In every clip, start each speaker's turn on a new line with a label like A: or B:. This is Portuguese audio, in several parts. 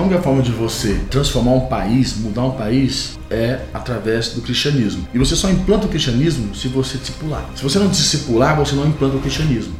A: A única forma de você transformar um país, mudar um país, é através do cristianismo. E você só implanta o cristianismo se você discipular. Se você não discipular, você não implanta o cristianismo.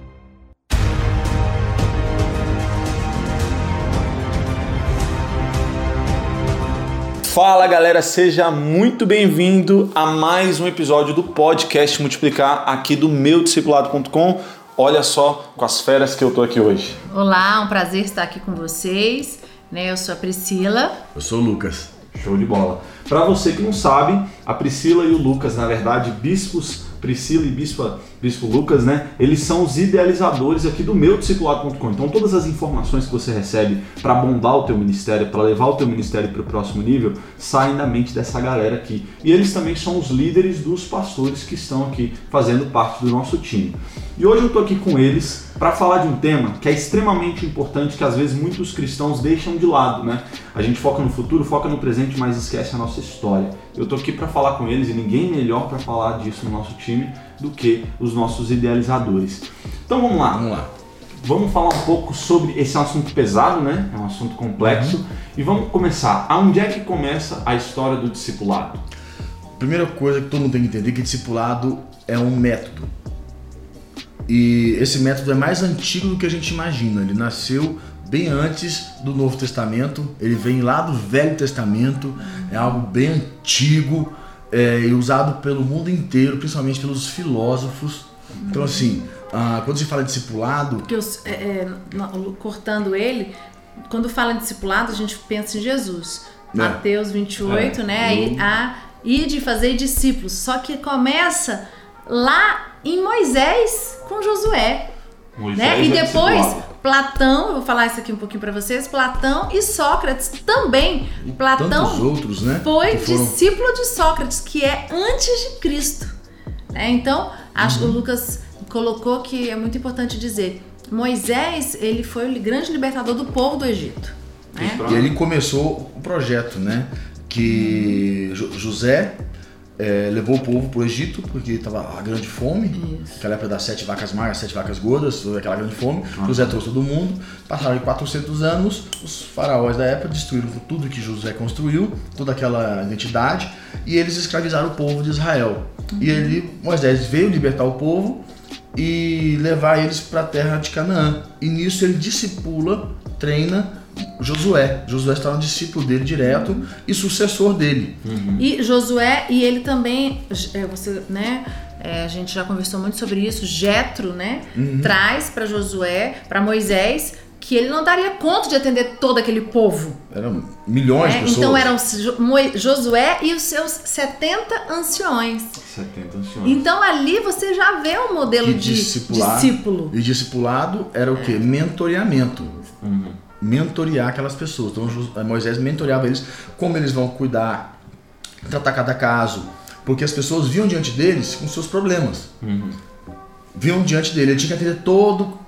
B: Fala galera, seja muito bem-vindo a mais um episódio do podcast Multiplicar aqui do meu discipulado.com. Olha só com as feras que eu tô aqui hoje.
C: Olá, um prazer estar aqui com vocês. Né, eu sou a Priscila.
A: Eu sou o Lucas.
B: Show de bola. Para você que não sabe, a Priscila e o Lucas, na verdade, bispos Priscila e Bispo, Bispo Lucas, né? Eles são os idealizadores aqui do meu discipulado.com. Então todas as informações que você recebe para bombar o teu ministério, para levar o teu ministério para o próximo nível, saem da mente dessa galera aqui. E eles também são os líderes dos pastores que estão aqui fazendo parte do nosso time. E hoje eu estou aqui com eles para falar de um tema que é extremamente importante, que às vezes muitos cristãos deixam de lado, né? A gente foca no futuro, foca no presente, mas esquece a nossa história. Eu estou aqui para falar com eles e ninguém melhor para falar disso no nosso time do que os nossos idealizadores. Então vamos lá.
A: Vamos lá.
B: Vamos falar um pouco sobre esse assunto pesado, né? É um assunto complexo. Uhum. E vamos começar. Aonde é que começa a história do discipulado?
A: Primeira coisa que todo mundo tem que entender é que discipulado é um método. E esse método é mais antigo do que a gente imagina. Ele nasceu bem antes do Novo Testamento, ele vem lá do Velho Testamento, é algo bem antigo é, e usado pelo mundo inteiro, principalmente pelos filósofos. Então, assim, ah, quando se fala de discipulado.
C: Porque os, é, é, cortando ele, quando fala em discipulado, a gente pensa em Jesus. É. Mateus 28, é. né? Aí, a ir de fazer discípulos. Só que começa lá em Moisés com Josué. Moisés né? E depois Platão, eu vou falar isso aqui um pouquinho para vocês, Platão e Sócrates também.
A: E Platão outros, né?
C: foi foram... discípulo de Sócrates, que é antes de Cristo. Né? Então, acho uhum. que o Lucas colocou que é muito importante dizer, Moisés, ele foi o grande libertador do povo do Egito.
A: Né? E ele começou o projeto, né? Que José é, levou o povo para o Egito, porque estava a grande fome, Isso. aquela época das sete vacas magras, sete vacas gordas, aquela grande fome. Uhum. José trouxe todo mundo. Passaram 400 anos, os faraós da época destruíram tudo que José construiu, toda aquela identidade, e eles escravizaram o povo de Israel. Uhum. E ele, Moisés veio libertar o povo e levar eles para a terra de Canaã. E nisso ele discipula, treina Josué. Josué está um discípulo dele direto e sucessor dele.
C: Uhum. E Josué, e ele também, é, você, né? É, a gente já conversou muito sobre isso. Jetro, né? Uhum. Traz para Josué, para Moisés, que ele não daria conta de atender todo aquele povo.
A: Eram milhões
C: é,
A: de pessoas.
C: Então eram Josué e os seus 70 anciões.
B: 70 anciões.
C: Então ali você já vê um modelo de discípulo.
A: E discipulado era o quê? Mentoreamento. Mentorear aquelas pessoas. Então Moisés mentoreava eles como eles vão cuidar, tratar cada caso, porque as pessoas viam diante deles com seus problemas. Uhum. Viam diante dele, ele tinha que atender todo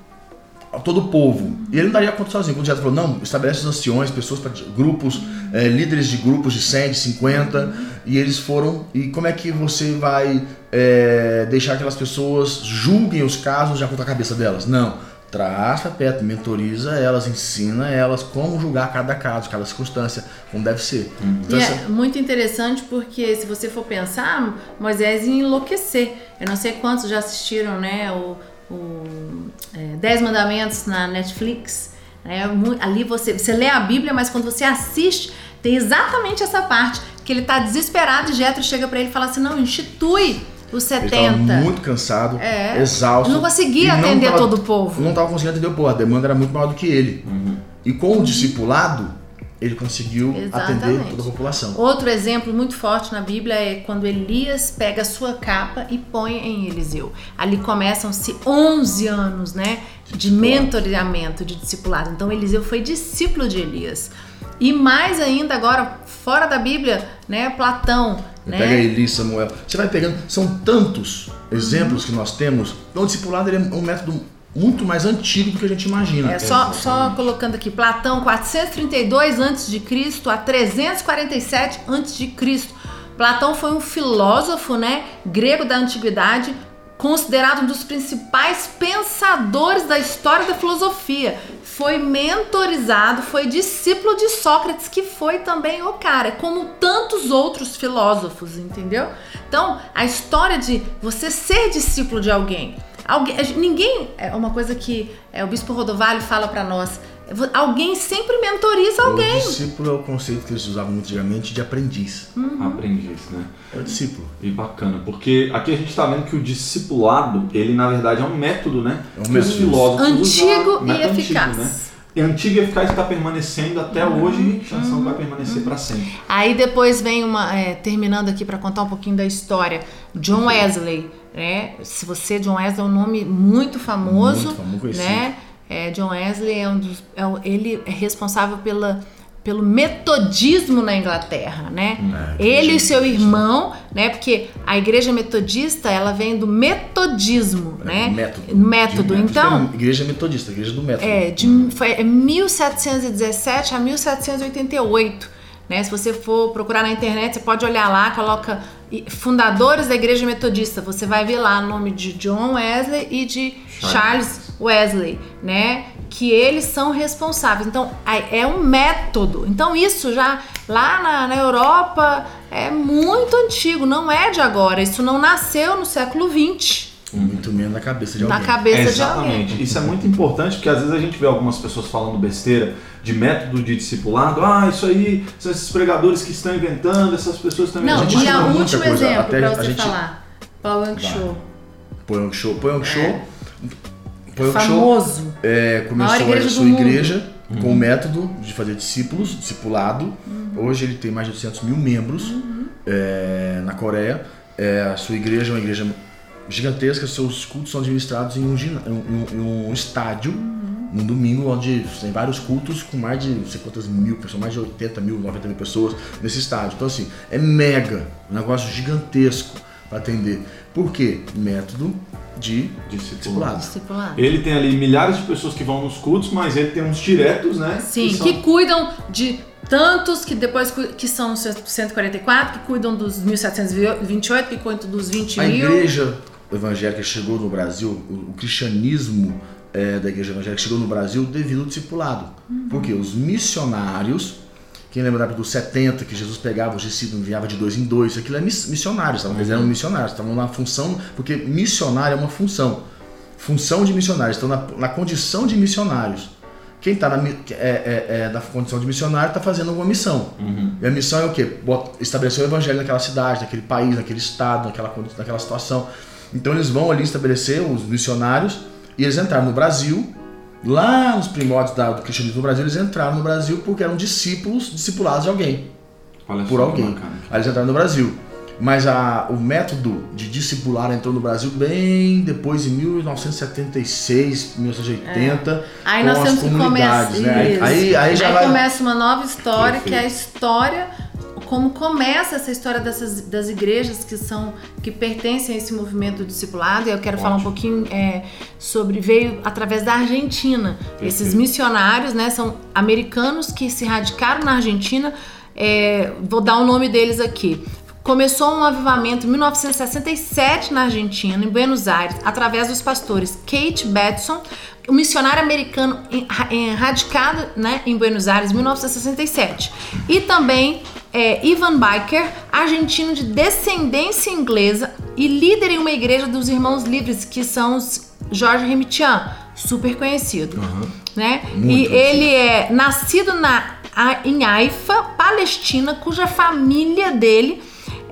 A: todo o povo. E ele não daria conta sozinho. Quando o falou, não, estabelece os anciões, pessoas para grupos, é, líderes de grupos de 100, de 50, e eles foram. E como é que você vai é, deixar que aquelas pessoas julguem os casos de acordo com a cabeça delas? Não traz para perto, mentoriza elas, ensina elas como julgar cada caso, cada circunstância, como deve ser.
C: Uhum. Então, e essa... é muito interessante porque se você for pensar, Moisés ia enlouquecer. Eu não sei quantos já assistiram, né, o, o é, Dez Mandamentos na Netflix. Né, ali você, você lê a Bíblia, mas quando você assiste, tem exatamente essa parte que ele está desesperado e Jetro chega para ele e fala assim, não, institui os 70. Ele
A: muito cansado, é. exausto.
C: Não conseguia atender não tava, todo o povo.
A: Não estava conseguindo atender o povo, a demanda era muito maior do que ele. Uhum. E com o discipulado, ele conseguiu Exatamente. atender toda a população.
C: Outro exemplo muito forte na Bíblia é quando Elias pega a sua capa e põe em Eliseu. Ali começam-se 11 anos né, de mentoreamento, de discipulado. Então Eliseu foi discípulo de Elias. E mais ainda agora, fora da Bíblia, né, Platão
A: né? Pega Eli, Samuel. Você vai pegando. São tantos exemplos que nós temos. Então, o discipulado é um método muito mais antigo do que a gente imagina.
C: É, só, só colocando aqui, Platão, 432 a.C. a 347 a.C. Platão foi um filósofo né, grego da antiguidade, considerado um dos principais pensadores da história da filosofia. Foi mentorizado, foi discípulo de Sócrates, que foi também o cara, como tantos outros filósofos, entendeu? Então, a história de você ser discípulo de alguém, alguém ninguém é uma coisa que é, o bispo Rodovalho fala para nós Alguém sempre mentoriza alguém.
A: O discípulo é o conceito que eles usavam antigamente de aprendiz.
B: Uhum. Aprendiz, né?
A: É o discípulo.
B: E bacana, porque aqui a gente está vendo que o discipulado, ele na verdade é um método, né?
A: É um método.
B: filósofos
C: antigo e eficaz.
B: Antigo, né? E antigo e eficaz está permanecendo até uhum. hoje e chance uhum. vai permanecer uhum. para sempre.
C: Aí depois vem uma. É, terminando aqui para contar um pouquinho da história. John Wesley, né? Se você, John Wesley é um nome muito famoso. Muito famoso, né? É, John Wesley é um dos, é, ele é responsável pela, pelo metodismo na Inglaterra, né? É, ele e seu irmão, né? Porque a igreja metodista ela vem do metodismo, é, né?
A: Método.
C: Método. Então.
A: Igreja metodista, igreja do método.
C: É, de, foi 1717 a 1788. Né? Se você for procurar na internet, você pode olhar lá, coloca fundadores da igreja metodista. Você vai ver lá o nome de John Wesley e de Charles Wesley, né? Que eles são responsáveis. Então, é um método. Então, isso já lá na, na Europa é muito antigo, não é de agora. Isso não nasceu no século XX.
A: Muito menos na cabeça de alguém.
C: Na cabeça
B: é,
C: de alguém.
B: Exatamente. Isso é muito importante porque às vezes a gente vê algumas pessoas falando besteira de método de discipulado. Ah, isso aí são esses pregadores que estão inventando, essas pessoas estão
C: inventando.
B: Não,
C: e a último exemplo para você gente... falar. Paul Young Show.
A: Paul Young Show. Paul Young Show.
C: Foi Famoso.
A: Show, é, começou a sua igreja uhum. com o método de fazer discípulos, discipulado. Uhum. Hoje ele tem mais de 800 mil membros uhum. é, na Coreia. É, a sua igreja é uma igreja gigantesca, seus cultos são administrados em um, em um, em um estádio, uhum. num domingo, onde tem vários cultos com mais de não sei quantas mil pessoas, mais de 80 mil, 90 mil pessoas nesse estádio. Então, assim, é mega, um negócio gigantesco para atender. Por quê? Método de discipulado.
C: discipulado.
B: Ele tem ali milhares de pessoas que vão nos cultos, mas ele tem uns diretos, né?
C: Sim, que, são... que cuidam de tantos que depois que são 144, que cuidam dos 1728, que cuidam dos 20
A: mil. A igreja evangélica chegou no Brasil, o, o cristianismo é, da igreja evangélica chegou no Brasil devido ao discipulado. Uhum. Porque os missionários quem lembra dos 70, que Jesus pegava os discípulos, enviava de dois em dois, aquilo é missionários, eles eram missionários, estavam na função, porque missionário é uma função. Função de missionários, estão na, na condição de missionários. Quem está na, é, é, é, na condição de missionário está fazendo alguma missão. Uhum. E a missão é o quê? Estabelecer o evangelho naquela cidade, naquele país, naquele estado, naquela, naquela situação. Então eles vão ali estabelecer os missionários e eles entraram no Brasil Lá nos primórdios da, do cristianismo no Brasil, eles entraram no Brasil porque eram discípulos, discipulados de alguém.
B: Olha
A: por alguém. Aí eles entraram no Brasil. Mas a, o método de discipular entrou no Brasil bem depois, em 1976, 1980. É.
C: Aí nós temos que começar. Né?
A: Aí, aí, já
C: aí
A: vai...
C: começa uma nova história, Perfeito. que é a história como começa essa história dessas das igrejas que são que pertencem a esse movimento discipulado. E eu quero Ótimo. falar um pouquinho é, sobre veio através da Argentina. Perfeito. Esses missionários, né, são americanos que se radicaram na Argentina. É, vou dar o nome deles aqui. Começou um avivamento em 1967 na Argentina, em Buenos Aires, através dos pastores Kate Batson, um missionário americano radicado né, em Buenos Aires em 1967. E também é, Ivan Biker, argentino de descendência inglesa e líder em uma igreja dos Irmãos Livres, que são os Jorge Remitian, super conhecido. Uhum. Né? e ele é nascido na, em Haifa, Palestina, cuja família dele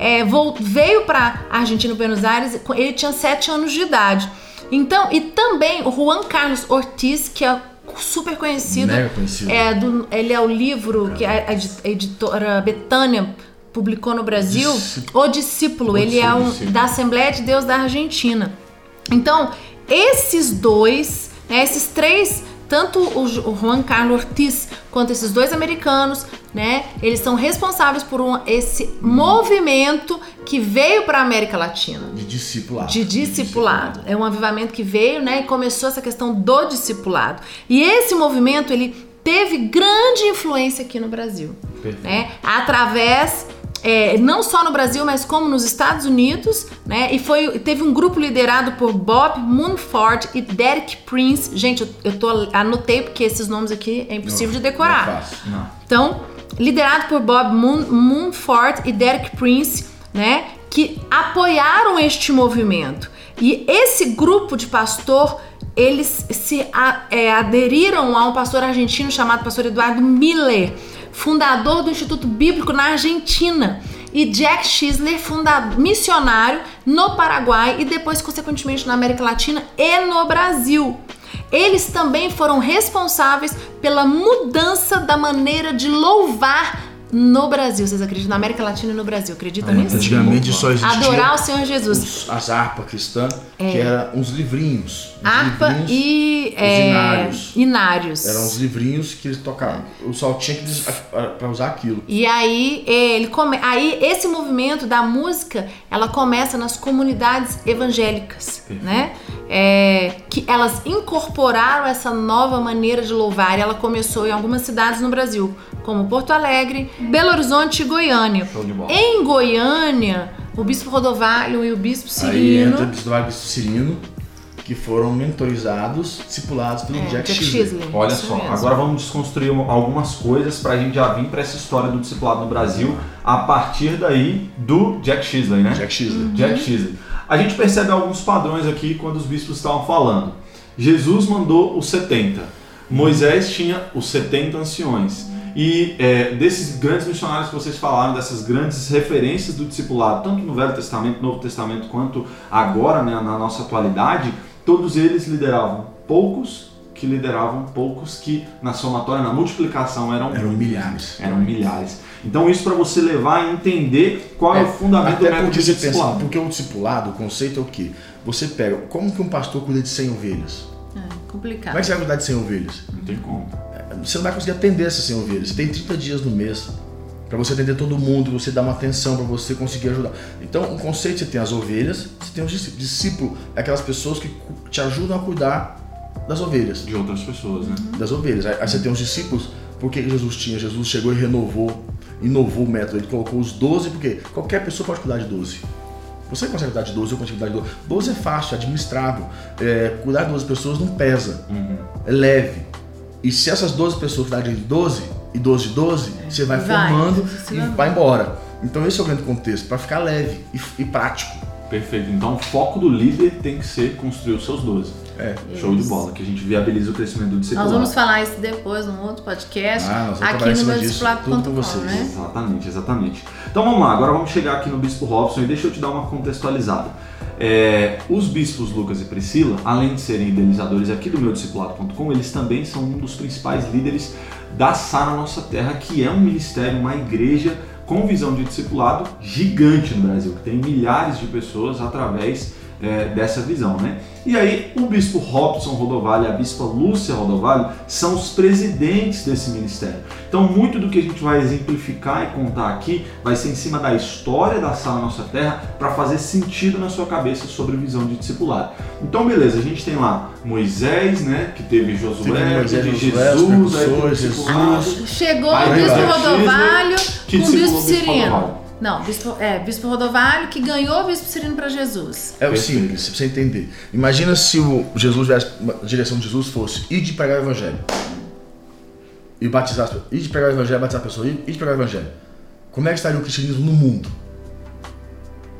C: é, veio para Argentina, Buenos Aires, ele tinha 7 anos de idade. Então, e também o Juan Carlos Ortiz, que é super conhecido.
A: Mega conhecido.
C: É do, ele é o livro que a, a editora Betânia publicou no Brasil, O Discípulo. Ele é um discípulo. da Assembleia de Deus da Argentina. Então, esses dois, né, esses três tanto o Juan Carlos Ortiz quanto esses dois americanos, né? Eles são responsáveis por um, esse movimento que veio para a América Latina.
A: De discipulado.
C: De discipulado. É um avivamento que veio, né? E começou essa questão do discipulado. E esse movimento, ele teve grande influência aqui no Brasil, Perfeito. né? Através é, não só no Brasil, mas como nos Estados Unidos, né? E foi, teve um grupo liderado por Bob Moonford e Derek Prince. Gente, eu, eu tô, anotei porque esses nomes aqui é impossível não, de decorar. Não é fácil, não. Então, liderado por Bob Moon, Moonford e Derek Prince, né? Que apoiaram este movimento. E esse grupo de pastor eles se é, aderiram a um pastor argentino chamado pastor Eduardo Miller fundador do Instituto Bíblico na Argentina, e Jack Schisler, fundador, missionário no Paraguai e depois, consequentemente, na América Latina e no Brasil. Eles também foram responsáveis pela mudança da maneira de louvar no Brasil. Vocês acreditam? Na América Latina e no Brasil. Acreditam é, nisso?
A: Antigamente só existia.
C: Adorar o Senhor Jesus.
A: Os, as harpas cristãs, é. que eram uns livrinhos. Uns
C: Harpa
A: livrinhos,
C: e. É, inários. inários.
A: Eram os livrinhos que eles tocavam. O sol tinha que para usar aquilo.
C: E aí, ele come, aí esse movimento da música, ela começa nas comunidades evangélicas, né? É, que elas incorporaram essa nova maneira de louvar. E ela começou em algumas cidades no Brasil como Porto Alegre, Belo Horizonte e Goiânia. Em Goiânia, o Bispo Rodovalho e o Bispo Cirino. Aí
A: entra o Bispo Rodovalho e o Bispo Cirino, que foram mentorizados, discipulados pelo é, Jack, Jack Shisley.
B: Olha só, mesmo. agora vamos desconstruir algumas coisas para a gente já vir para essa história do discipulado no Brasil a partir daí do Jack Shisley, né?
A: Jack Shisley. Uhum.
B: Jack Shisley. A gente percebe alguns padrões aqui quando os bispos estavam falando. Jesus mandou os 70. Moisés tinha os 70 anciões. E é, desses grandes missionários que vocês falaram, dessas grandes referências do discipulado, tanto no Velho Testamento, Novo Testamento, quanto agora, né, na nossa atualidade, todos eles lideravam poucos que lideravam poucos que na somatória, na multiplicação eram,
A: eram milhares.
B: Eram milhares. Então isso para você levar a entender qual é, é o fundamento do método de discipulado.
A: Pensa, porque o discipulado, o conceito é o quê? Você pega, como que um pastor cuida de 100 ovelhas?
C: É, complicado.
A: Como é que você vai cuidar de 100 ovelhas?
B: Não tem como
A: você não vai conseguir atender essas 100 ovelhas. Você tem 30 dias no mês para você atender todo mundo, você dar uma atenção para você conseguir ajudar. Então, o conceito você tem as ovelhas, você tem os discípulos, aquelas pessoas que te ajudam a cuidar das ovelhas.
B: De outras pessoas, né?
A: Das ovelhas. Aí, você tem os discípulos, porque Jesus tinha? Jesus chegou e renovou, inovou o método. Ele colocou os 12, porque qualquer pessoa pode cuidar de 12. Você consegue cuidar de 12, eu consigo cuidar de 12. 12 é fácil, é administrável. É, cuidar de 12 pessoas não pesa. Uhum. É leve. E se essas 12 pessoas darem de 12 e 12 de 12, você vai, vai formando e vai, vai embora. Então esse é o grande contexto, para ficar leve e, e, prático.
B: Perfeito. Então o foco do líder tem que ser construir os seus 12.
A: É.
B: Show isso. de bola, que a gente viabiliza o crescimento do discipulado.
C: Nós vamos falar isso depois num outro podcast, ah, aqui no meu discipulado.com, né?
B: Exatamente, exatamente. Então vamos lá, agora vamos chegar aqui no Bispo Robson e deixa eu te dar uma contextualizada. É, os bispos Lucas e Priscila, além de serem idealizadores aqui do meu discipulado.com, eles também são um dos principais líderes da Sara Nossa Terra, que é um ministério, uma igreja com visão de discipulado gigante no Brasil, que tem milhares de pessoas através é, dessa visão, né? E aí o bispo Robson Rodovalho e a bispa Lúcia Rodovalho são os presidentes desse ministério. Então muito do que a gente vai exemplificar e contar aqui vai ser em cima da história da Sala Nossa Terra para fazer sentido na sua cabeça sobre visão de discipulado. Então beleza, a gente tem lá Moisés, né, que teve Josué, Moisés, teve Jesus, aí
C: Jesus. Chegou o bispo Rodovalho com o bispo Sirino. Não, bispo, é, bispo Rodovalho que ganhou o bispo Cirino para Jesus.
A: É o simples, pra você entender. Imagina se o Jesus a direção de Jesus fosse ir de pregar o evangelho. E batizar as pessoas. Ir de pregar o evangelho, batizar a pessoa, ir de pregar o evangelho. Como é que estaria o cristianismo no mundo?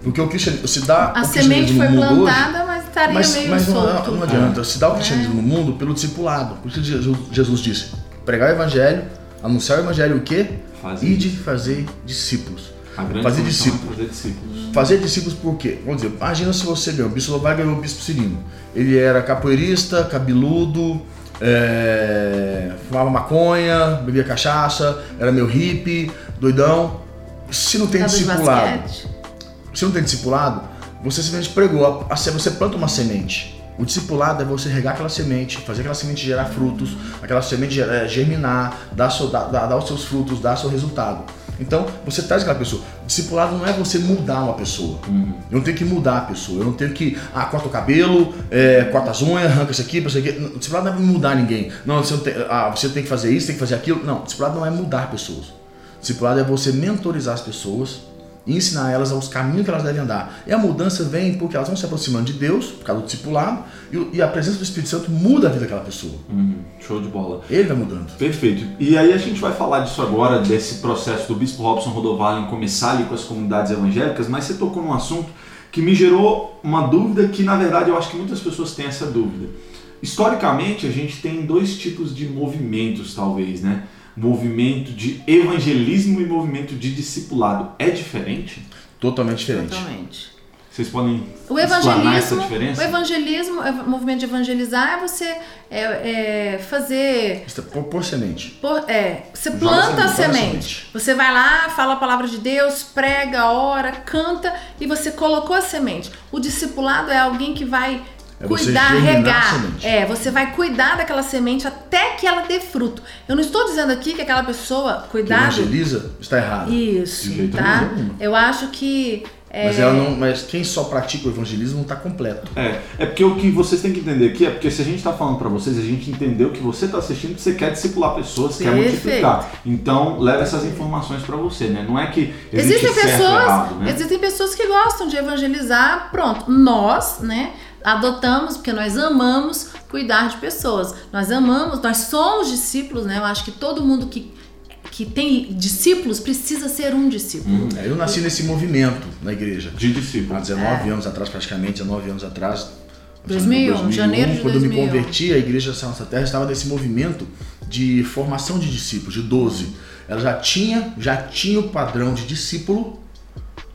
A: Porque o cristianismo, se dá
C: a
A: o
C: semente foi plantada, hoje, mas estaria mas, meio
A: mas
C: solto.
A: Não, não adianta. Se dá o cristianismo é. no mundo pelo discipulado. Por isso Jesus, Jesus disse: pregar o evangelho, anunciar o evangelho o quê? Fazer. E de fazer discípulos fazer discípulos.
B: fazer discípulos.
A: Fazer discípulos por quê? Vamos dizer, imagina se você ganhou, o Bispo Lovar ganhou o Bispo Cirino. Ele era capoeirista, cabeludo, é, fumava maconha, bebia cachaça, era meio hippie, doidão. Se não tem discipulado, se não tem discipulado, você simplesmente pregou, você planta uma semente. O discipulado é você regar aquela semente, fazer aquela semente gerar frutos, aquela semente é, germinar, dar, dar, dar os seus frutos, dar seu resultado. Então, você traz aquela pessoa. Discipulado não é você mudar uma pessoa. Uhum. Eu não tenho que mudar a pessoa. Eu não tenho que, ah, corta o cabelo, é, corta as unhas, arranca isso aqui, isso aqui. Discipulado não é mudar ninguém. Não, você, não tem, ah, você tem que fazer isso, tem que fazer aquilo. Não, discipulado não é mudar pessoas. Discipulado é você mentorizar as pessoas e ensinar elas aos caminhos que elas devem andar. E a mudança vem porque elas vão se aproximando de Deus, por causa do discipulado, e, e a presença do Espírito Santo muda a vida daquela pessoa.
B: Uhum, show de bola.
A: Ele vai mudando.
B: Perfeito. E aí a gente vai falar disso agora, desse processo do Bispo Robson Rodovalho em começar ali com as comunidades evangélicas, mas você tocou num assunto que me gerou uma dúvida que, na verdade, eu acho que muitas pessoas têm essa dúvida. Historicamente, a gente tem dois tipos de movimentos, talvez, né? Movimento de evangelismo e movimento de discipulado é diferente?
A: Totalmente diferente.
C: Totalmente.
B: Vocês podem
C: o
B: evangelismo, essa diferença?
C: O evangelismo, o movimento de evangelizar é você é, é fazer.
A: Você por semente.
C: Por, é, você planta a semente. semente. Você vai lá, fala a palavra de Deus, prega, ora, canta e você colocou a semente. O discipulado é alguém que vai é cuidar, regar. É, você vai cuidar daquela semente até que ela dê fruto. Eu não estou dizendo aqui que aquela pessoa, cuidado.
A: Que evangeliza está errado.
C: Isso, tá? Eu acho que
A: é... Mas, ela não, mas quem só pratica o evangelismo não está completo.
B: É, é porque o que vocês têm que entender aqui é porque se a gente está falando para vocês, a gente entendeu que você está assistindo que você quer discipular pessoas, Perfeito. quer multiplicar. Então leva essas informações para você, né? Não é que
C: existem pessoas, errado, né? existem pessoas que gostam de evangelizar. Pronto, nós, né? Adotamos porque nós amamos cuidar de pessoas. Nós amamos, nós somos discípulos, né? Eu acho que todo mundo que que tem discípulos precisa ser um discípulo. Hum,
A: eu nasci nesse movimento na igreja.
B: De discípulo.
A: Há 19 é. anos atrás, praticamente 19 anos atrás.
C: 2001, 2001 janeiro de
A: Quando
C: 2001.
A: eu me converti, a igreja da Nossa Terra estava nesse movimento de formação de discípulos, de 12. Ela já tinha, já tinha o padrão de discípulo,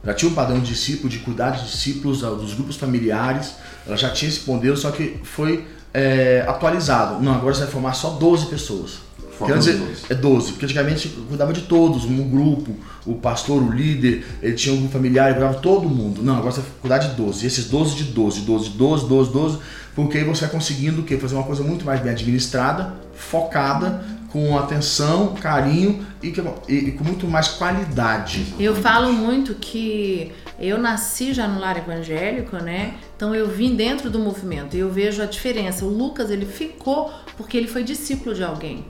A: já tinha o padrão de discípulo, de cuidar de discípulos, dos grupos familiares, ela já tinha esse modelo, só que foi é, atualizado. Não, agora você vai formar só 12 pessoas. Quer dizer, é 12, porque antigamente cuidava de todos, um grupo, o pastor, o líder, ele tinha um familiar, ele cuidava todo mundo. Não, agora você vai cuidar de 12. E esses 12 de 12, 12, 12, 12, 12, porque aí você vai conseguindo o quê? Fazer uma coisa muito mais bem administrada, focada, com atenção, carinho e, e, com muito mais qualidade.
C: Eu falo muito que eu nasci já no lar evangélico, né? Então eu vim dentro do movimento e eu vejo a diferença. O Lucas, ele ficou porque ele foi discípulo de alguém.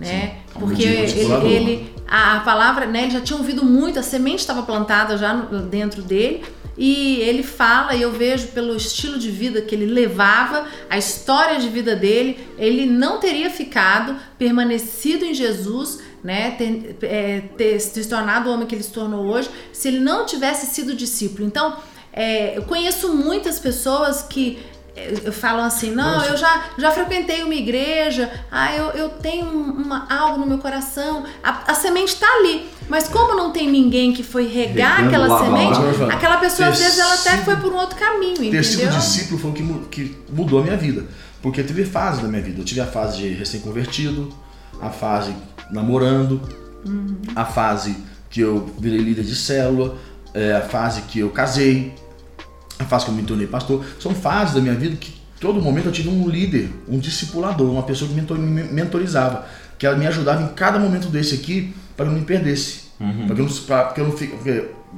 C: Né? Sim, porque ele, ele, a palavra, né, ele já tinha ouvido muito, a semente estava plantada já dentro dele, e ele fala, e eu vejo pelo estilo de vida que ele levava, a história de vida dele, ele não teria ficado, permanecido em Jesus né, ter, é, ter se tornado o homem que ele se tornou hoje, se ele não tivesse sido discípulo. Então, é, eu conheço muitas pessoas que falam assim, não, eu já, já frequentei uma igreja, ah, eu, eu tenho uma, algo no meu coração, a, a semente está ali. Mas como não tem ninguém que foi regar Regando aquela lá, semente, lá, aquela pessoa às vezes ela até foi por um outro caminho, ter entendeu? Ter sido
A: discípulo foi o que, que mudou a minha vida. Porque teve fases da minha vida. Eu tive a fase de recém-convertido, a fase namorando, uhum. a fase que eu virei líder de célula, é, a fase que eu casei, a fase que eu me tornei pastor. São fases da minha vida que todo momento eu tive um líder, um discipulador, uma pessoa que me mentorizava, que ela me ajudava em cada momento desse aqui para que eu não me perdesse. Uhum. Para que eu não, pra, que eu não fique,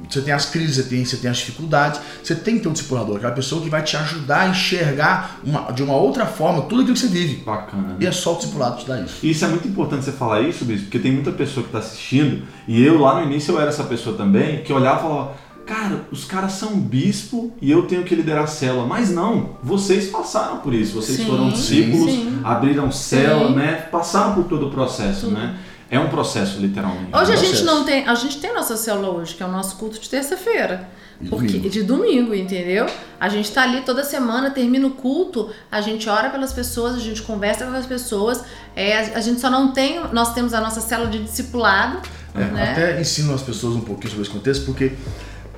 A: você tem as crises, você tem, você tem as dificuldades, você tem que ter um discipulador, aquela pessoa que vai te ajudar a enxergar uma, de uma outra forma tudo aquilo que você vive.
B: Bacana.
A: E é só o discipulado te dar isso.
B: Isso é muito importante você falar isso, Bispo, porque tem muita pessoa que está assistindo, e eu lá no início eu era essa pessoa também, que olhava e falava, cara, os caras são bispo e eu tenho que liderar a célula. Mas não, vocês passaram por isso, vocês sim, foram discípulos, sim. abriram célula, né? Passaram por todo o processo, sim. né? É um processo, literalmente.
C: Hoje
B: um
C: a gente não tem. A gente tem nossa célula hoje, que é o nosso culto de terça-feira. Porque domingo. de domingo, entendeu? A gente tá ali toda semana, termina o culto, a gente ora pelas pessoas, a gente conversa com as pessoas. É, a, a gente só não tem. Nós temos a nossa célula de discipulado.
A: É, né? Até ensino as pessoas um pouquinho sobre esse contexto, porque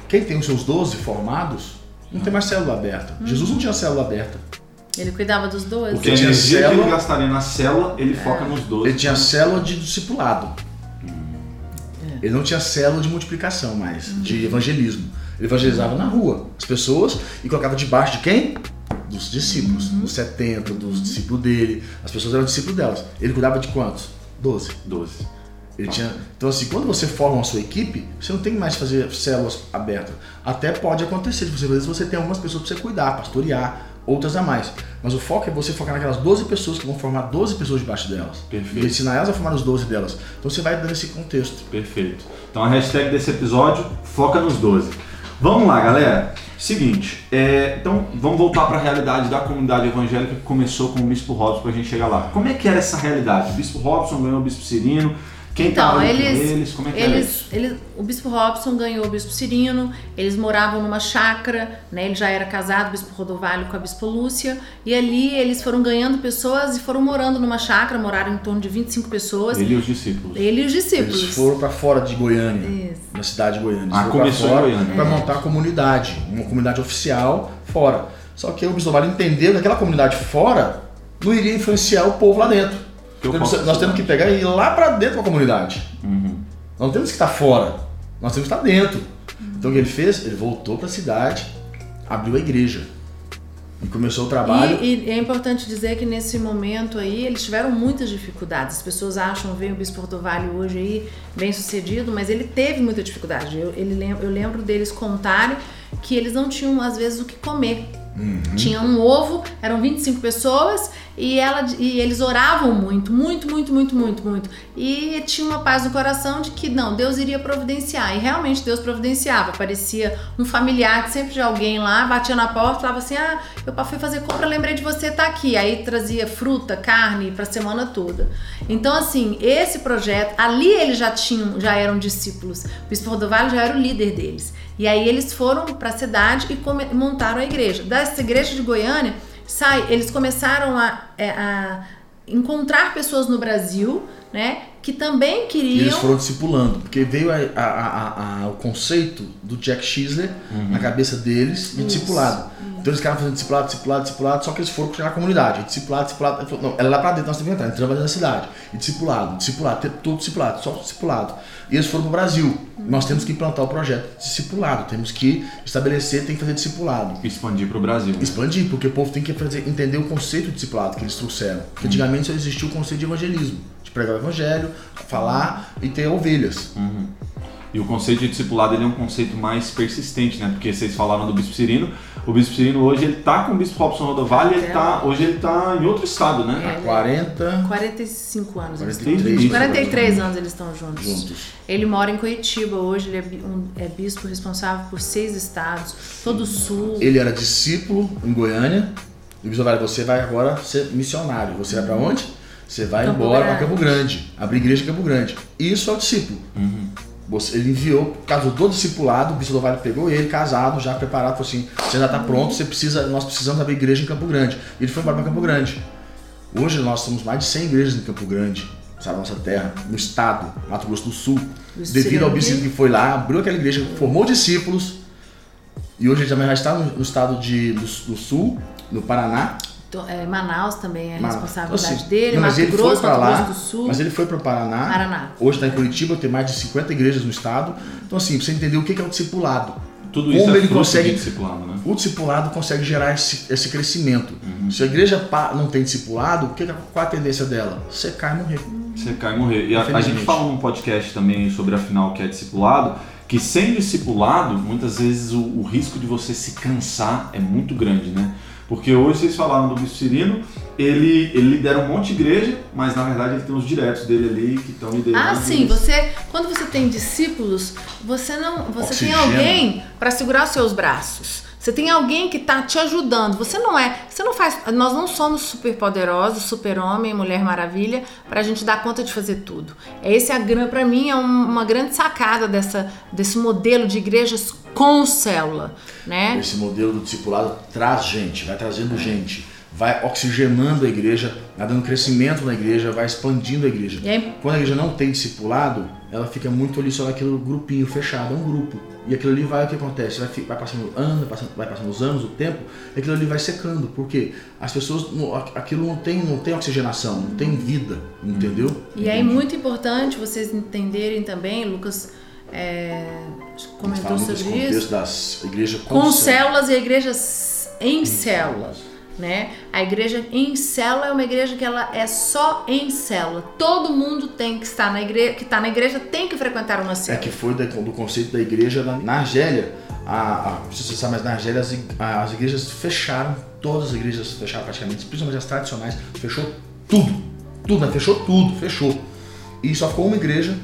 A: quem tem os seus 12 formados não tem mais célula aberta. Hum. Jesus não tinha célula aberta.
C: Ele cuidava dos dois.
B: Porque a energia célula, que ele gastaria na célula, ele é. foca nos dois.
A: Ele tinha célula de discipulado. É. Ele não tinha célula de multiplicação mais, uhum. de evangelismo. Ele evangelizava na rua, as pessoas, e colocava debaixo de quem? Dos discípulos, uhum. dos 70, dos discípulos dele. As pessoas eram discípulos delas. Ele cuidava de quantos? Doze.
B: Doze.
A: Ele tinha... Então, assim, quando você forma a sua equipe, você não tem mais que fazer células abertas. Até pode acontecer de você, às vezes você tem algumas pessoas para você cuidar, pastorear, outras a mais. Mas o foco é você focar naquelas 12 pessoas que vão formar 12 pessoas debaixo delas.
B: Perfeito.
A: E ensinar elas a formar os 12 delas. Então você vai dando esse contexto.
B: Perfeito. Então a hashtag desse episódio, foca nos 12. Vamos lá, galera. Seguinte, é, então vamos voltar para a realidade da comunidade evangélica que começou com o Bispo Robson para a gente chegar lá. Como é que era essa realidade? O Bispo Robson ganhou o Bispo Cirino, quem
C: então, eles,
B: com eles? Como é que
C: eles, era eles, O Bispo Robson ganhou o Bispo Cirino, eles moravam numa chácara, né? Ele já era casado, o Bispo Rodovalho com a Bispo Lúcia, e ali eles foram ganhando pessoas e foram morando numa chácara, moraram em torno de 25 pessoas.
B: Ele e os discípulos.
C: Ele e os discípulos.
A: Eles foram para fora de Goiânia, Isso. na cidade de Goiânia. Eles
B: ah, começou
A: fora,
B: em Goiânia.
A: Para montar a comunidade, uma comunidade oficial fora. Só que o Bispo Rodovalho entendeu que aquela comunidade fora não iria influenciar o povo lá dentro nós temos que pegar e ir lá para dentro da comunidade.
B: Uhum.
A: Nós não temos que estar fora, nós temos que estar dentro. Uhum. Então o que ele fez? Ele voltou para a cidade, abriu a igreja. E começou o trabalho.
C: E, e, é importante dizer que nesse momento aí eles tiveram muitas dificuldades. As pessoas acham, vem o Bispo Portovalho hoje aí bem sucedido, mas ele teve muita dificuldade. Eu, ele, eu lembro deles contarem que eles não tinham às vezes o que comer.
A: Uhum.
C: Tinha um ovo, eram 25 pessoas e, ela, e eles oravam muito, muito, muito, muito, muito, muito. E tinha uma paz no coração de que não, Deus iria providenciar. E realmente Deus providenciava. Parecia um familiar sempre de alguém lá, batia na porta, falava assim: Ah, eu fui fazer compra, lembrei de você tá aqui. Aí trazia fruta, carne para a semana toda. Então, assim, esse projeto, ali eles já tinham, já eram discípulos. O Bispo Rodovalho já era o líder deles. E aí eles foram para a cidade e montaram a igreja. Dessa igreja de Goiânia, sai, eles começaram a, é, a encontrar pessoas no Brasil, né, que também queriam. E
A: eles foram discipulando, porque veio a, a, a, o conceito do Jack Schizler uhum. na cabeça deles de Isso. discipulado. Então eles ficaram fazendo discipulado, discipulado, discipulado, só que eles foram chegar na comunidade. Discipulado, discipulado. Falou, não, ela é lá pra dentro, nós temos que entrar, entrando dentro da cidade. E discipulado, discipulado, tudo discipulado, só discipulado. E eles foram pro Brasil. Uhum. Nós temos que implantar o projeto discipulado, temos que estabelecer, tem que fazer discipulado.
B: Expandir pro Brasil. Né?
A: Expandir, porque o povo tem que fazer, entender o conceito de discipulado que eles trouxeram. Porque antigamente só existia o conceito de evangelismo pregar o evangelho, falar e ter ovelhas.
B: Uhum. E o conceito de discipulado ele é um conceito mais persistente, né? Porque vocês falaram do Bispo Cirino. O Bispo Cirino hoje ele tá com o Bispo Robson Rodovalho e ele tá, hoje ele tá em outro estado, né?
A: É, 40...
C: 45 anos
A: 43,
C: eles estão 43 anos eles estão juntos.
A: juntos.
C: Ele mora em Curitiba hoje, ele é, um, é bispo responsável por seis estados, todo o sul.
A: Ele era discípulo em Goiânia. E o Bispo você vai agora ser missionário. Você vai para onde? Você vai Campo embora para Campo Grande, abrir igreja em Campo Grande. Isso é o discípulo.
B: Uhum.
A: Ele enviou, casou todo discipulado, o bispo do Vale pegou ele, casado, já preparado, falou assim: você já está pronto, você precisa, nós precisamos abrir igreja em Campo Grande. E ele foi embora para Campo Grande. Hoje nós temos mais de 100 igrejas em Campo Grande, na nossa terra, no estado, Mato Grosso do Sul. Devido ao bispo que foi lá, abriu aquela igreja, formou discípulos. E hoje ele também já está no, no estado de, do, do Sul, no Paraná.
C: É, Manaus também é a responsabilidade assim, dele, não,
A: Mato
C: ele Grosso,
A: foi Mato
C: lá, Grosso do Sul.
A: Mas ele foi para o Paraná.
C: Paraná.
A: Hoje está em Curitiba, tem mais de 50 igrejas no estado. Então, assim, você entender o que é o discipulado.
B: Tudo isso
A: Como
B: é
A: ele consegue,
B: discipulado, né?
A: O discipulado consegue gerar esse, esse crescimento.
B: Uhum.
A: Se a igreja não tem discipulado, qual é a tendência dela? Secar e morrer.
B: Secar e morrer. E a, a gente fala num podcast também sobre, afinal, o que é discipulado que sem discipulado, muitas vezes o, o, risco de você se cansar é muito grande, né? Porque hoje vocês falaram do Bispo Cirino, ele, ele lidera um monte de igreja, mas na verdade ele tem os diretos dele ali que estão liderando.
C: Ah, sim. Você, quando você tem discípulos, você não, você Oxigênio. tem alguém para segurar os seus braços. Você tem alguém que está te ajudando. Você não é, você não faz. Nós não somos super poderosos, super homem, mulher maravilha, para a gente dar conta de fazer tudo. Esse é para mim é uma grande sacada dessa, desse modelo de igrejas com célula, né?
A: Esse modelo do discipulado traz gente, vai trazendo gente vai oxigenando a igreja, vai dando crescimento na igreja, vai expandindo a igreja. Quando a igreja não tem discipulado, ela fica muito ali só naquele grupinho fechado, é um grupo. E aquilo ali vai, o que acontece? Vai, vai passando anos, vai passando os anos, o tempo, e aquilo ali vai secando. porque As pessoas, aquilo não tem, não tem oxigenação, não tem vida, entendeu?
C: E é muito importante vocês entenderem também, Lucas é, comentou sobre isso.
A: das igrejas
C: com, com células e igrejas em, em células. Né? A igreja em célula é uma igreja que ela é só em célula. Todo mundo tem que estar na igreja, que está na igreja tem que frequentar uma célula.
A: É que foi do conceito da igreja na, na Argélia. A, a, você sabe, mas na Argélia as, as igrejas fecharam, todas as igrejas fecharam praticamente, principalmente as tradicionais, fechou tudo. Tudo, né? fechou tudo, fechou. E só ficou uma igreja,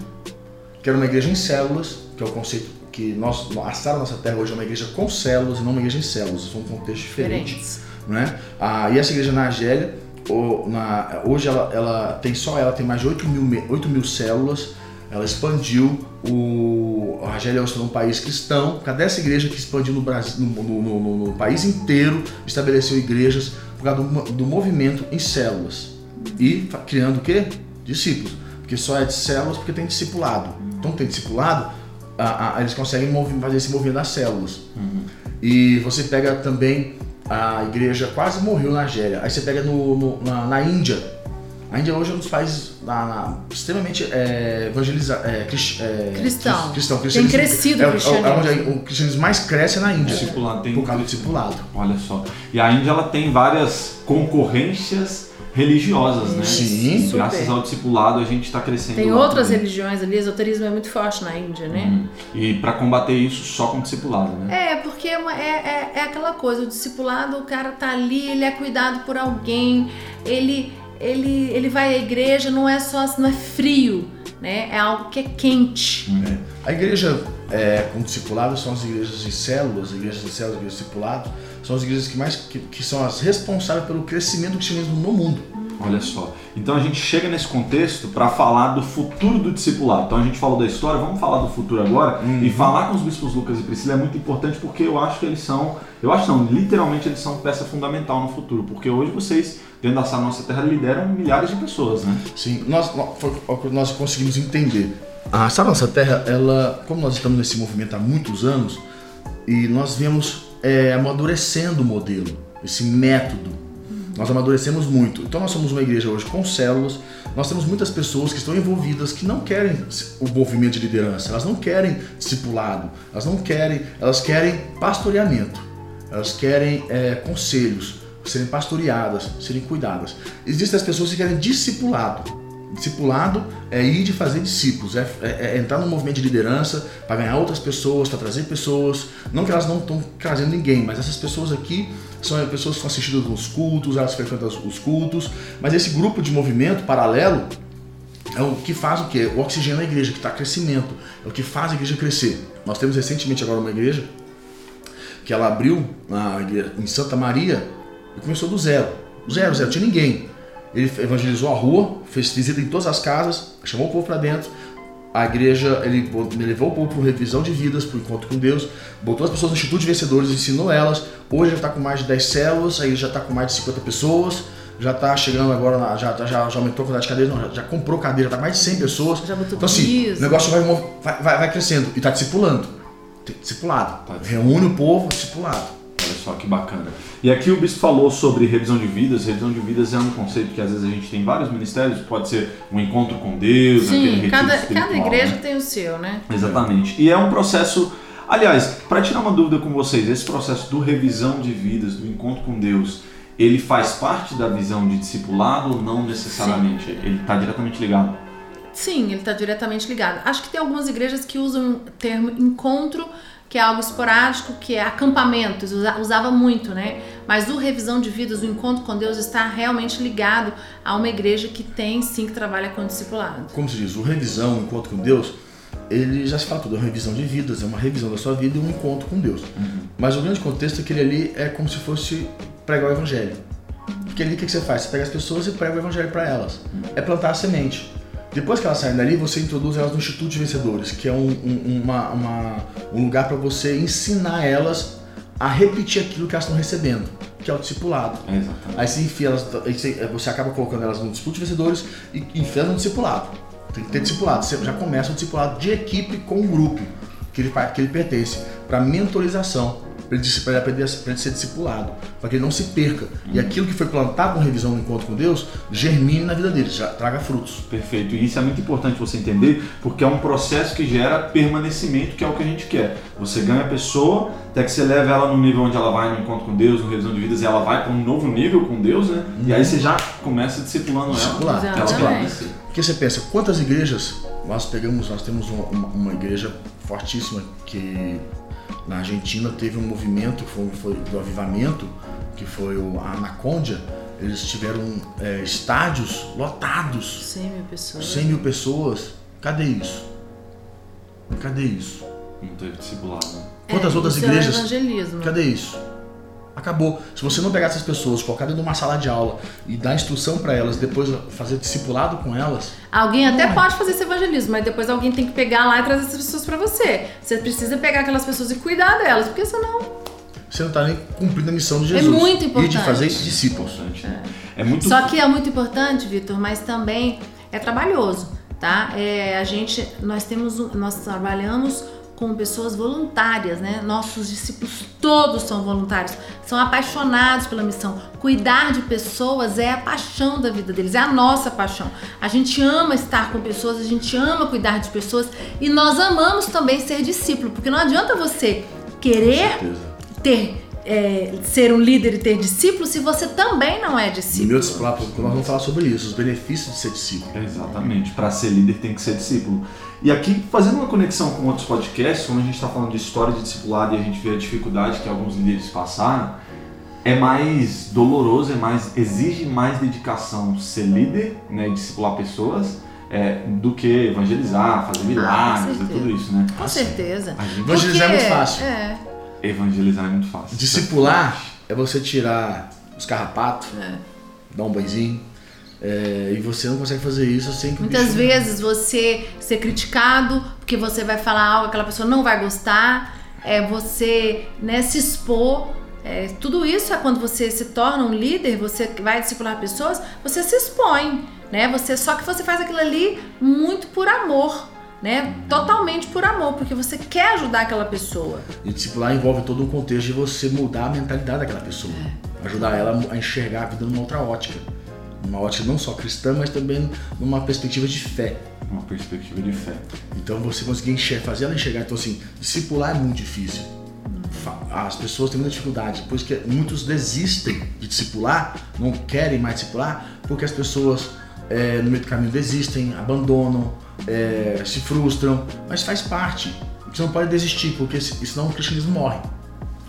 A: que era uma igreja em células, que é o conceito que nós, a Sara Nossa Terra hoje é uma igreja com células e não uma igreja em células, são um contexto diferente. Diferentes. Né? Ah, e essa igreja na Argélia, na, hoje ela, ela tem só ela tem mais de 8 mil, 8 mil células. Ela expandiu o a Argélia é um país cristão. Cadê essa igreja que expandiu no, Brasil, no, no, no, no país inteiro, estabeleceu igrejas por causa do, do movimento em células e criando o quê? Discípulos, porque só é de células porque tem discipulado. Então tem discipulado, a, a, eles conseguem fazer esse movimento das células. Uhum. E você pega também a igreja quase morreu na Argélia. Aí você pega no, no na, na, Índia. A Índia hoje é um dos países na, na, extremamente é, evangelizado. É, crist,
C: é, cristão.
A: cristão.
C: Tem crescido
A: é,
C: o cristianismo. É,
A: onde o cristianismo mais cresce na Índia.
B: Discipulado, tem
A: por causa do discipulado.
B: Olha só. E a Índia ela tem várias concorrências religiosas, né?
A: Sim.
B: Super. Graças ao discipulado a gente está crescendo.
C: Tem outras também. religiões ali, esoterismo é muito forte na Índia, né? Uhum.
B: E para combater isso só com discipulado, né?
C: É, porque é, uma, é, é, é, aquela coisa, o discipulado, o cara tá ali, ele é cuidado por alguém, ele, ele, ele vai à igreja, não é só, não é frio, né? É algo que é quente.
A: Uhum. É. A igreja é, com discipulado são as igrejas de células, igrejas de células, igrejas de discipulado são as igrejas que mais que, que são as responsáveis pelo crescimento do cristianismo no mundo.
B: Olha só. Então a gente chega nesse contexto para falar do futuro do discipulado. Então a gente falou da história, vamos falar do futuro agora. Uhum. E falar com os bispos Lucas e Priscila é muito importante porque eu acho que eles são, eu acho não, literalmente eles são peça fundamental no futuro. Porque hoje vocês, dentro da Nossa Terra, lideram milhares de pessoas, né?
A: Sim, nós, nós conseguimos entender. A Nossa Terra, ela, como nós estamos nesse movimento há muitos anos, e nós vemos é, amadurecendo o modelo, esse método. Nós amadurecemos muito. Então nós somos uma igreja hoje com células. Nós temos muitas pessoas que estão envolvidas que não querem o movimento de liderança, elas não querem discipulado, elas não querem, elas querem pastoreamento, elas querem é, conselhos, serem pastoreadas, serem cuidadas. Existem as pessoas que querem discipulado. Discipulado é ir de fazer discípulos, é, é, é entrar no movimento de liderança para ganhar outras pessoas, para trazer pessoas. Não que elas não estão trazendo ninguém, mas essas pessoas aqui são pessoas que estão assistindo nos cultos, elas frequentam os cultos. Mas esse grupo de movimento paralelo é o que faz o quê? O oxigênio na igreja, que está crescimento, é o que faz a igreja crescer. Nós temos recentemente agora uma igreja que ela abriu na, em Santa Maria e começou do zero. Zero, zero, tinha ninguém. Ele evangelizou a rua, fez visita em todas as casas, chamou o povo para dentro. A igreja, ele, levou o povo para revisão de vidas, para o encontro com Deus, botou as pessoas no Instituto de Vencedores, ensinou elas. Hoje já está com mais de 10 células, aí já está com mais de 50 pessoas, já está chegando agora, já, já, já aumentou a quantidade de cadeiras, não, já, já, comprou cadeira, está mais de 100 pessoas.
C: Já botou
A: então assim, o negócio vai, vai, vai crescendo e está discipulando. Discipulado. Tá. Reúne o povo, discipulado.
B: Olha só que bacana. E aqui o bispo falou sobre revisão de vidas. Revisão de vidas é um conceito que às vezes a gente tem em vários ministérios. Pode ser um encontro com Deus,
C: Sim, cada, cada igreja né? tem o seu, né?
B: Exatamente. E é um processo. Aliás, para tirar uma dúvida com vocês, esse processo do revisão de vidas, do encontro com Deus, ele faz parte da visão de discipulado ou não necessariamente? Sim. Ele está diretamente ligado?
C: Sim, ele está diretamente ligado. Acho que tem algumas igrejas que usam o termo encontro que é algo esporádico, que é acampamento, usava muito, né? Mas o revisão de vidas, o encontro com Deus está realmente ligado a uma igreja que tem sim que trabalha com discipulado.
A: Como se diz, o revisão, o encontro com Deus, ele já se fala tudo, é uma revisão de vidas, é uma revisão da sua vida e um encontro com Deus. Uhum. Mas o grande contexto é que ele ali é como se fosse pregar o evangelho. Porque ali o que você faz? Você pega as pessoas e prega o evangelho para elas. Uhum. É plantar a semente. Depois que elas saem dali, você introduz elas no Instituto de Vencedores, que é um, um, uma, uma, um lugar para você ensinar elas a repetir aquilo que elas estão recebendo, que é o discipulado.
B: É.
A: Aí você enfia elas, você acaba colocando elas no Instituto de Vencedores e enfia no discipulado. Tem que ter discipulado. Você já começa o discipulado de equipe com o grupo que ele, que ele pertence, para mentorização para ele, ele, ele ser discipulado, para que ele não se perca. E aquilo que foi plantado com revisão no encontro com Deus, germine na vida dele, já traga frutos.
B: Perfeito. E isso é muito importante você entender, porque é um processo que gera permanecimento, que é o que a gente quer. Você ganha a pessoa, até que você leva ela no nível onde ela vai no encontro com Deus, no revisão de vidas, e ela vai para um novo nível com Deus, né? Uhum. E aí você já começa discipulando
A: Discipular. ela. Porque você pensa, quantas igrejas nós pegamos, nós temos uma, uma, uma igreja fortíssima que na Argentina teve um movimento foi, foi do avivamento, que foi o, a Anacondia. Eles tiveram é, estádios lotados.
C: 100 mil pessoas.
A: 100 mil pessoas. Cadê isso? Cadê isso?
B: Não teve discipulado.
A: Quantas
C: é,
A: outras igrejas?
C: É evangelismo.
A: Cadê isso? Acabou. Se você não pegar essas pessoas, colocar dentro de uma sala de aula e dar instrução para elas, depois fazer discipulado com elas.
C: Alguém até é. pode fazer esse evangelismo, mas depois alguém tem que pegar lá e trazer essas pessoas para você. Você precisa pegar aquelas pessoas e cuidar delas, porque senão.
A: Você não está nem cumprindo a missão de Jesus.
C: É muito importante.
A: E de fazer discípulos.
C: É. é muito... Só que é muito importante, Vitor, mas também é trabalhoso, tá? É, a gente, nós temos, nós trabalhamos com pessoas voluntárias, né? Nossos discípulos todos são voluntários, são apaixonados pela missão. Cuidar de pessoas é a paixão da vida deles, é a nossa paixão. A gente ama estar com pessoas, a gente ama cuidar de pessoas e nós amamos também ser discípulo, porque não adianta você querer ter é, ser um líder e ter discípulo se você também não é discípulo.
A: Meu discípulo, nós vamos falar sobre isso, os benefícios de ser discípulo.
B: Exatamente, para ser líder tem que ser discípulo. E aqui, fazendo uma conexão com outros podcasts, quando a gente está falando de história de discipulado e a gente vê a dificuldade que alguns líderes passaram, é mais doloroso, é mais exige mais dedicação ser líder, né, e discipular pessoas, é, do que evangelizar, fazer ah, milagres ah, e tudo isso, né?
C: Com certeza.
A: Evangelizar Porque, é muito fácil.
C: É.
B: Evangelizar é muito fácil.
A: Discipular é você tirar os carrapatos, é. dar um banhozinho, é, e você não consegue fazer isso sem que
C: Muitas vezes você ser criticado porque você vai falar algo que aquela pessoa não vai gostar, é você né, se expor. É, tudo isso é quando você se torna um líder, você vai discipular pessoas, você se expõe, né? Você só que você faz aquilo ali muito por amor, né? Totalmente por amor, porque você quer ajudar aquela pessoa.
A: E discipular envolve todo um contexto de você mudar a mentalidade daquela pessoa, é. ajudar ela a enxergar a vida numa outra ótica uma ótica não só cristã, mas também numa perspectiva de fé.
B: Uma perspectiva de fé.
A: Então você conseguir enxergar, fazer ela enxergar. Então, assim, discipular é muito difícil. As pessoas têm muita dificuldade, pois que muitos desistem de discipular, não querem mais discipular, porque as pessoas é, no meio do caminho desistem, abandonam, é, se frustram, mas faz parte. Você não pode desistir, porque senão o cristianismo morre.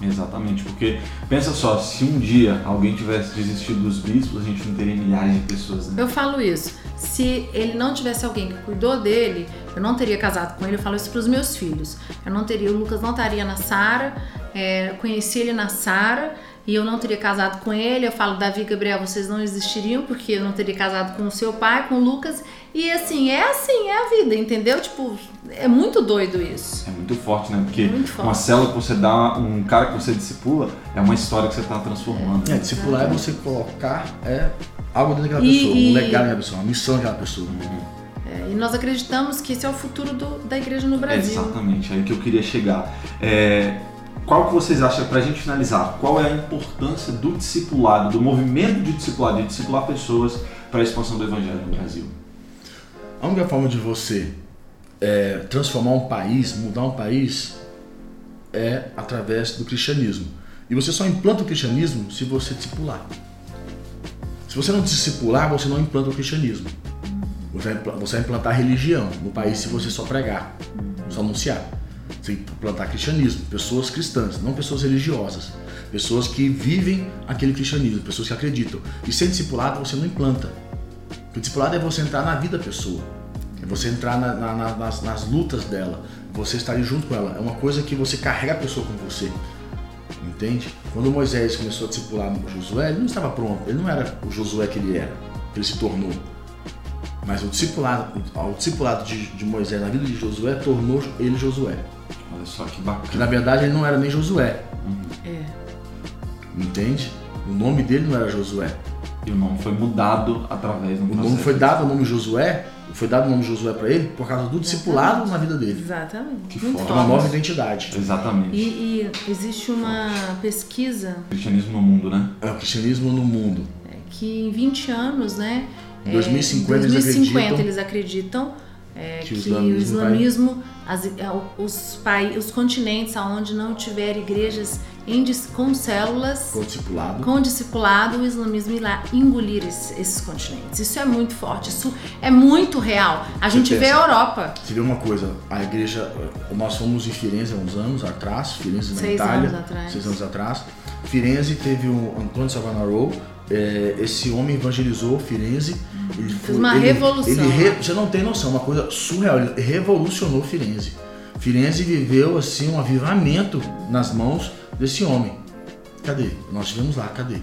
B: Exatamente, porque pensa só, se um dia alguém tivesse desistido dos bispos, a gente não teria milhares de pessoas. Né?
C: Eu falo isso. Se ele não tivesse alguém que cuidou dele, eu não teria casado com ele. Eu falo isso para os meus filhos. Eu não teria, o Lucas não estaria na Sara. É, conheci ele na Sara e eu não teria casado com ele. Eu falo, Davi e Gabriel, vocês não existiriam porque eu não teria casado com o seu pai, com o Lucas. E assim, é assim, é a vida, entendeu? Tipo, é muito doido isso.
B: É muito forte, né? Porque uma célula que você dá, um cara que você discipula, é uma história que você está transformando.
A: É, discipular é você colocar é, algo dentro daquela e, pessoa, um legado daquela pessoa, uma missão daquela pessoa.
C: É, e nós acreditamos que esse é o futuro do, da igreja no Brasil.
B: exatamente, aí que eu queria chegar. É, qual que vocês acham, para a gente finalizar, qual é a importância do discipulado, do movimento de discipulado, de discipular pessoas para a expansão do evangelho no Brasil?
A: A única forma de você é, transformar um país, mudar um país, é através do cristianismo. E você só implanta o cristianismo se você discipular. Se você não discipular, você não implanta o cristianismo. Você vai implantar religião no país se você só pregar, só anunciar. Você implantar cristianismo, pessoas cristãs, não pessoas religiosas. Pessoas que vivem aquele cristianismo, pessoas que acreditam. E sem discipulado você não implanta. O discipulado é você entrar na vida da pessoa. É você entrar na, na, nas, nas, lutas dela, você estar junto com ela. É uma coisa que você carrega a pessoa com você. Entende? Quando Moisés começou a discipular Josué, ele não estava pronto. Ele não era o Josué que ele era, que ele se tornou. Mas o discipulado, o discipulado de, de Moisés na vida de Josué tornou ele Josué.
B: Olha só que bacana.
A: Que na verdade ele não era nem Josué.
C: Uhum. É.
A: Entende? O nome dele não era Josué.
B: E o nome foi mudado através do
A: O nome foi dado ao nome Josué foi dado o nome Josué para ele por causa do discipulado na vida dele.
C: Exatamente.
B: Que
C: Muito
B: forte.
A: É uma
C: forte.
A: nova identidade.
B: Exatamente.
C: E, e existe uma pesquisa
B: Cristianismo no mundo, né?
A: É o cristianismo no mundo.
C: é, que em 20 anos, né?
A: Em
C: é,
A: 2050
C: em 2050
A: eles
C: eles acreditam é,
A: que
C: que,
A: o
C: o
A: islamismo
C: islamismo, as- é, os, pai, os continentes onde não tiver igrejas em com células,
A: Com discipulado.
C: com discipulado, o islamismo irá engolir esses, esses continentes. Isso é muito forte, isso é muito real. A gente vê a
A: pensa.
C: Europa.
A: Você vê uma coisa, a igreja, nós fomos em Firenze há uns anos atrás, Firenze na
C: Seis
A: Itália,
C: anos atrás.
A: seis anos atrás. Firenze teve o Antônio Savanarola, é, esse homem evangelizou Firenze. Ele
C: Fez uma revolução.
A: Ele re- você não tem noção, uma coisa surreal, ele revolucionou Firenze. Firenze viveu assim um avivamento nas mãos desse homem. Cadê? Nós estivemos lá, cadê?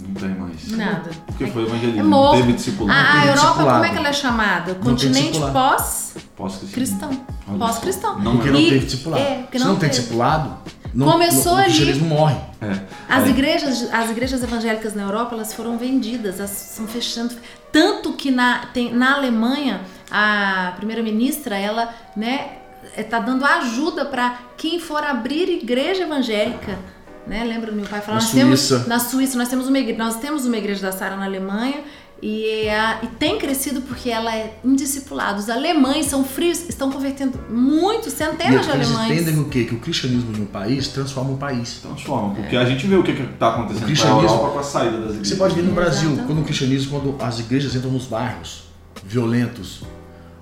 B: Não tem mais.
C: Nada.
B: Porque foi evangelismo,
C: É
B: não teve discipulado.
C: A, a
A: teve
C: Europa,
A: discipulado.
C: como é que ela é chamada? Continente pós-cristão.
B: Pós-cristão.
C: Pós-cristão.
B: Não
A: Porque não
C: E-
A: teve discipulado.
C: é, porque
A: Se
C: não
A: não tem
C: teve.
A: discipulado, não,
C: Começou
A: o, o
C: ali.
A: cristianismo morre.
B: É.
C: As
B: Aí,
C: igrejas, as igrejas evangélicas na Europa, elas foram vendidas, elas estão fechando. Tanto que na, tem, na Alemanha, a primeira-ministra, ela, né, está dando ajuda para quem for abrir igreja evangélica. Né? Lembra do meu pai falar?
A: Na
C: temos,
A: Suíça.
C: na Suíça, nós temos, uma igreja, nós temos uma igreja da Sara na Alemanha e, é e tem crescido porque ela é indiscipulada. Os alemães são frios, estão convertendo muitos,
A: E
C: centenas de
A: eles
C: alemães.
A: entendem o quê? Que o cristianismo de um país transforma um país.
B: transforma, porque a gente vê o que está acontecendo a
A: cristianismo-
B: Europa com a saída das igrejas.
A: Você pode ver no Brasil,
C: Exatamente.
A: quando o cristianismo, quando as igrejas entram nos bairros violentos,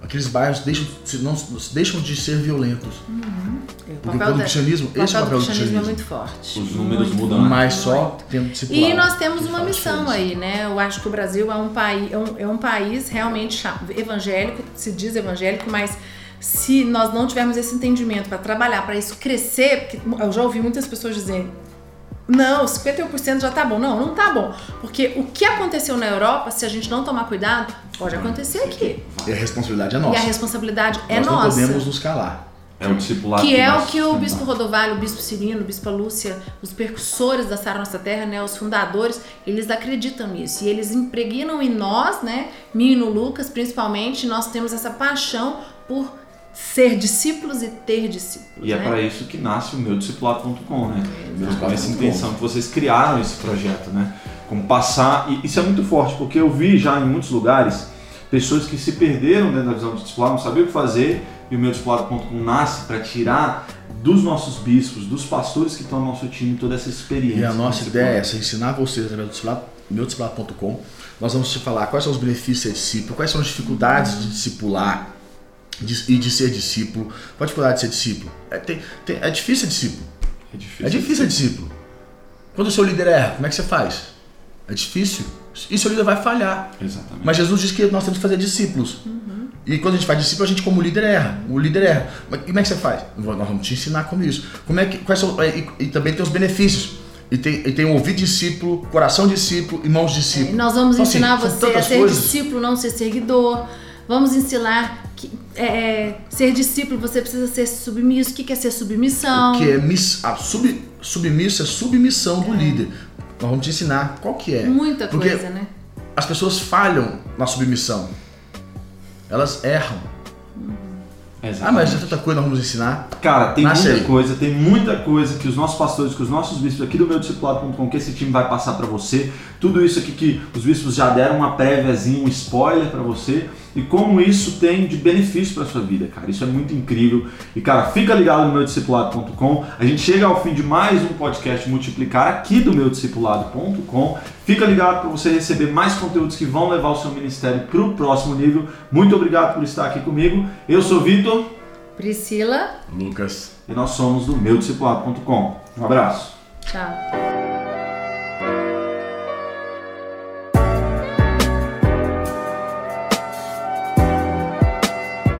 A: aqueles bairros deixam, se não, deixam de ser violentos.
C: É, o
A: Porque quando o cristianismo, esse é o papel do
C: cristianismo é muito forte.
B: Os números
C: Muito
B: mudam,
A: Mas só tendo discipulado.
C: E nós temos uma missão aí, né? Eu acho que o Brasil é um país, é um, é um país realmente evangélico, se diz evangélico, mas se nós não tivermos esse entendimento para trabalhar para isso crescer, porque eu já ouvi muitas pessoas dizendo não, 51% já tá bom. Não, não tá bom. Porque o que aconteceu na Europa, se a gente não tomar cuidado, pode acontecer aqui.
A: E a responsabilidade é
C: E
A: nossa.
C: a responsabilidade é
A: nós
C: nossa.
A: não podemos nos calar.
B: É o discipulado
C: Que é
B: vai
C: o que o. Bispo Rodovalho, o Bispo Cirino, o Bispo Lúcia, os percussores da Sara Nossa Terra, né, os fundadores, eles acreditam nisso. E eles impregnam em nós, né, mim e no Lucas principalmente, nós temos essa paixão por ser discípulos e ter discípulos.
B: E é
C: né?
B: para isso que nasce o meu discipulado.com, né? Com essa intenção que vocês criaram esse projeto, né? Como passar. E isso é muito forte, porque eu vi já em muitos lugares pessoas que se perderam dentro da visão de discipulado, não sabiam o que fazer, e o meu discipulado.com nasce para tirar dos nossos bispos, dos pastores que estão no nosso time, toda essa experiência.
A: E a nossa
B: do
A: ideia é essa, ensinar vocês através do discipulado, meudiscipulado.com. Nós vamos te falar quais são os benefícios de discípulo, quais são as dificuldades de discipular de- e de ser discípulo. Qual a dificuldade de ser discípulo? É, tem- tem- é difícil ser discípulo.
B: É difícil.
A: É difícil ser discípulo. Quando o seu líder erra, como é que você faz? É difícil. E seu líder vai falhar.
B: Exatamente.
A: Mas Jesus diz que nós temos que fazer discípulos. E quando a gente faz discípulo, a gente como líder erra. O líder erra. Mas como é que você faz? Nós vamos te ensinar como isso. Como é que, quais são, e, e também tem os benefícios. E tem, e tem o ouvido discípulo, coração discípulo e mãos discípulo.
C: nós vamos
A: Então, assim,
C: ensinar
A: são
C: você a ser
A: coisas.
C: discípulo, não ser seguidor. Vamos ensinar que é, ser discípulo você precisa ser submisso. O que que é ser submissão?
A: Que é a sub, submisso é submissão do líder. Nós vamos te ensinar qual que é.
C: Muita
A: Porque
C: coisa, né?
A: as pessoas falham na submissão. Elas erram. Ah,
B: Exatamente.
A: mas é tanta coisa nós vamos ensinar.
B: Cara, tem
A: Nasce
B: muita
A: aí.
B: coisa, tem muita coisa que os nossos pastores, que os nossos bispos aqui do meu discipulado.com, que esse time vai passar pra você. Tudo isso aqui que os bispos já deram uma préviazinha, um spoiler pra você. E como isso tem de benefício pra sua vida, cara. Isso é muito incrível. E, cara, fica ligado no meu discipulado.com. A gente chega ao fim de mais um podcast Multiplicar aqui do meu discipulado.com. Fica ligado para você receber mais conteúdos que vão levar o seu ministério pro próximo nível. Muito obrigado por estar aqui comigo. Eu sou Vitor
C: Priscila,
A: Lucas.
B: e nós somos do meu discipulado.com. Um abraço.
C: tchau.